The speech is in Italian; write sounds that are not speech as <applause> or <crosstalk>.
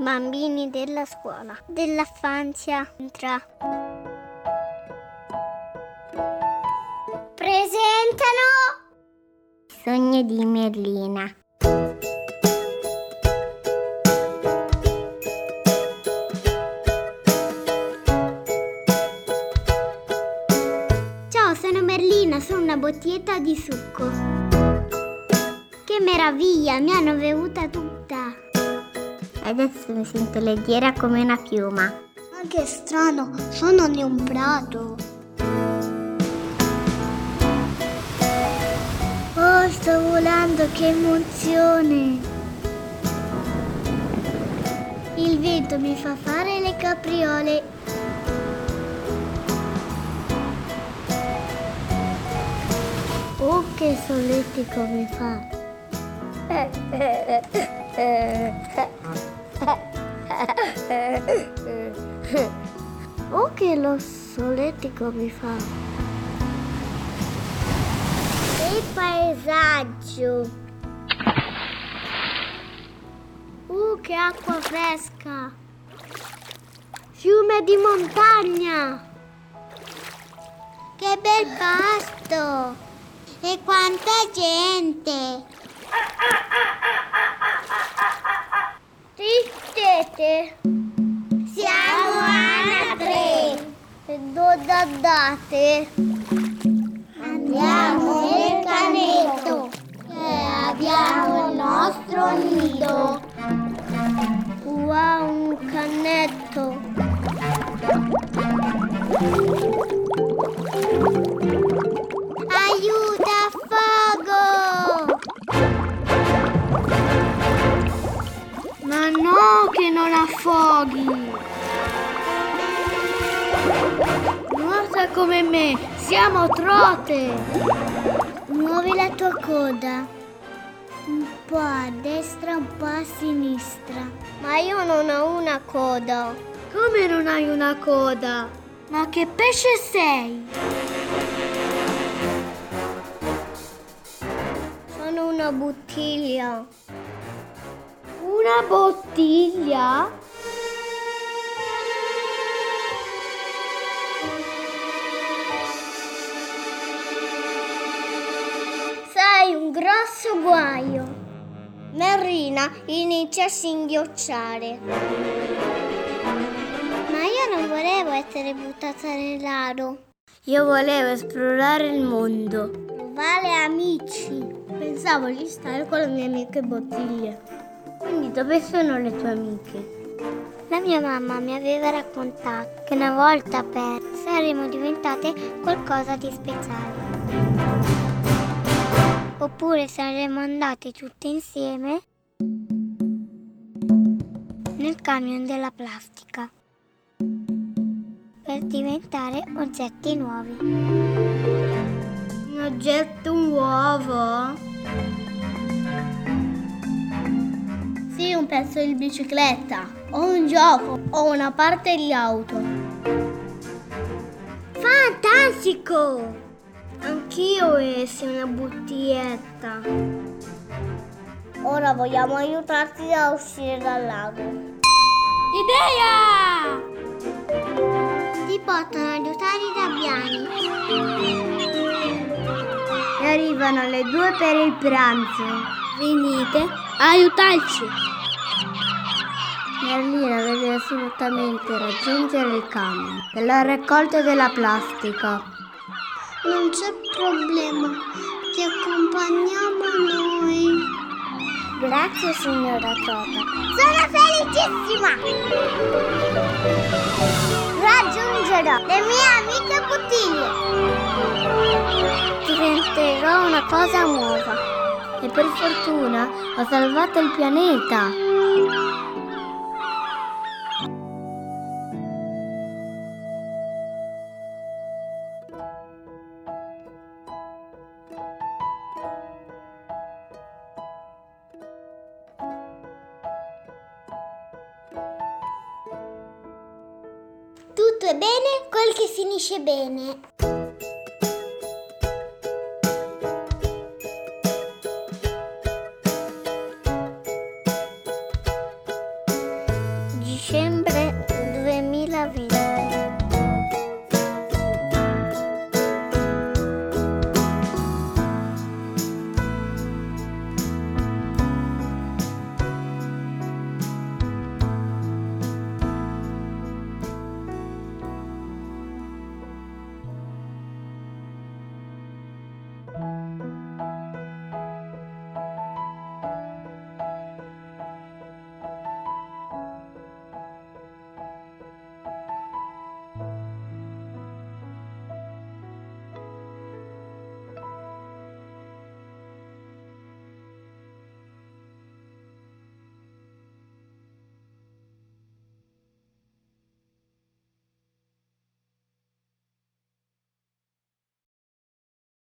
Bambini della scuola, della Francia, entra. Presentano Sogno di Merlina. Ciao, sono Merlina, sono una bottiglietta di succo. Meraviglia, mi hanno bevuta tutta. Adesso mi sento leggera come una piuma. Ma che strano, sono in un prato. Oh, sto volando, che emozione! Il vento mi fa fare le capriole. Oh, che solletico mi fa! <laughs> Oh, che lo solletico mi fa! Il paesaggio! Uh, che acqua fresca! Fiume di montagna! Che bel pasto! E quanta gente! Tristete! Siamo anatre! E dove andate? Andiamo nel canetto che abbiamo il nostro nido. Wow, un cannetto. Che non affoghi! Nuota come me, siamo trote! Muovi la tua coda. Un po' a destra, un po' a sinistra. Ma io non ho una coda. Come non hai una coda? Ma che pesce sei? Sono una bottiglia. Una bottiglia? Sei un grosso guaio. Merrina inizia a singhiocciare. Ma io non volevo essere buttata nell'aro. Io volevo esplorare il mondo. Trovare amici. Pensavo di stare con le mie amiche bottiglie. Quindi dove sono le tue amiche? La mia mamma mi aveva raccontato che una volta per saremmo diventate qualcosa di speciale. Oppure saremmo andate tutte insieme nel camion della plastica per diventare oggetti nuovi. Un oggetto nuovo? Pezzo di bicicletta, o un gioco, o una parte di auto. Fantastico! Anch'io essi una bottiglietta. Ora vogliamo aiutarti a uscire dal lago. Idea! Ti possono aiutare i gabbiani. E arrivano le due per il pranzo. Venite, aiutarci. Merlina deve assolutamente raggiungere il camion della raccolta della plastica. Non c'è problema, ti accompagniamo noi. Grazie signora Trota. Sono felicissima! Raggiungerò le mie amiche bottiglie. Diventerò una cosa nuova. E per fortuna ho salvato il pianeta. Tutto è bene quel che finisce bene.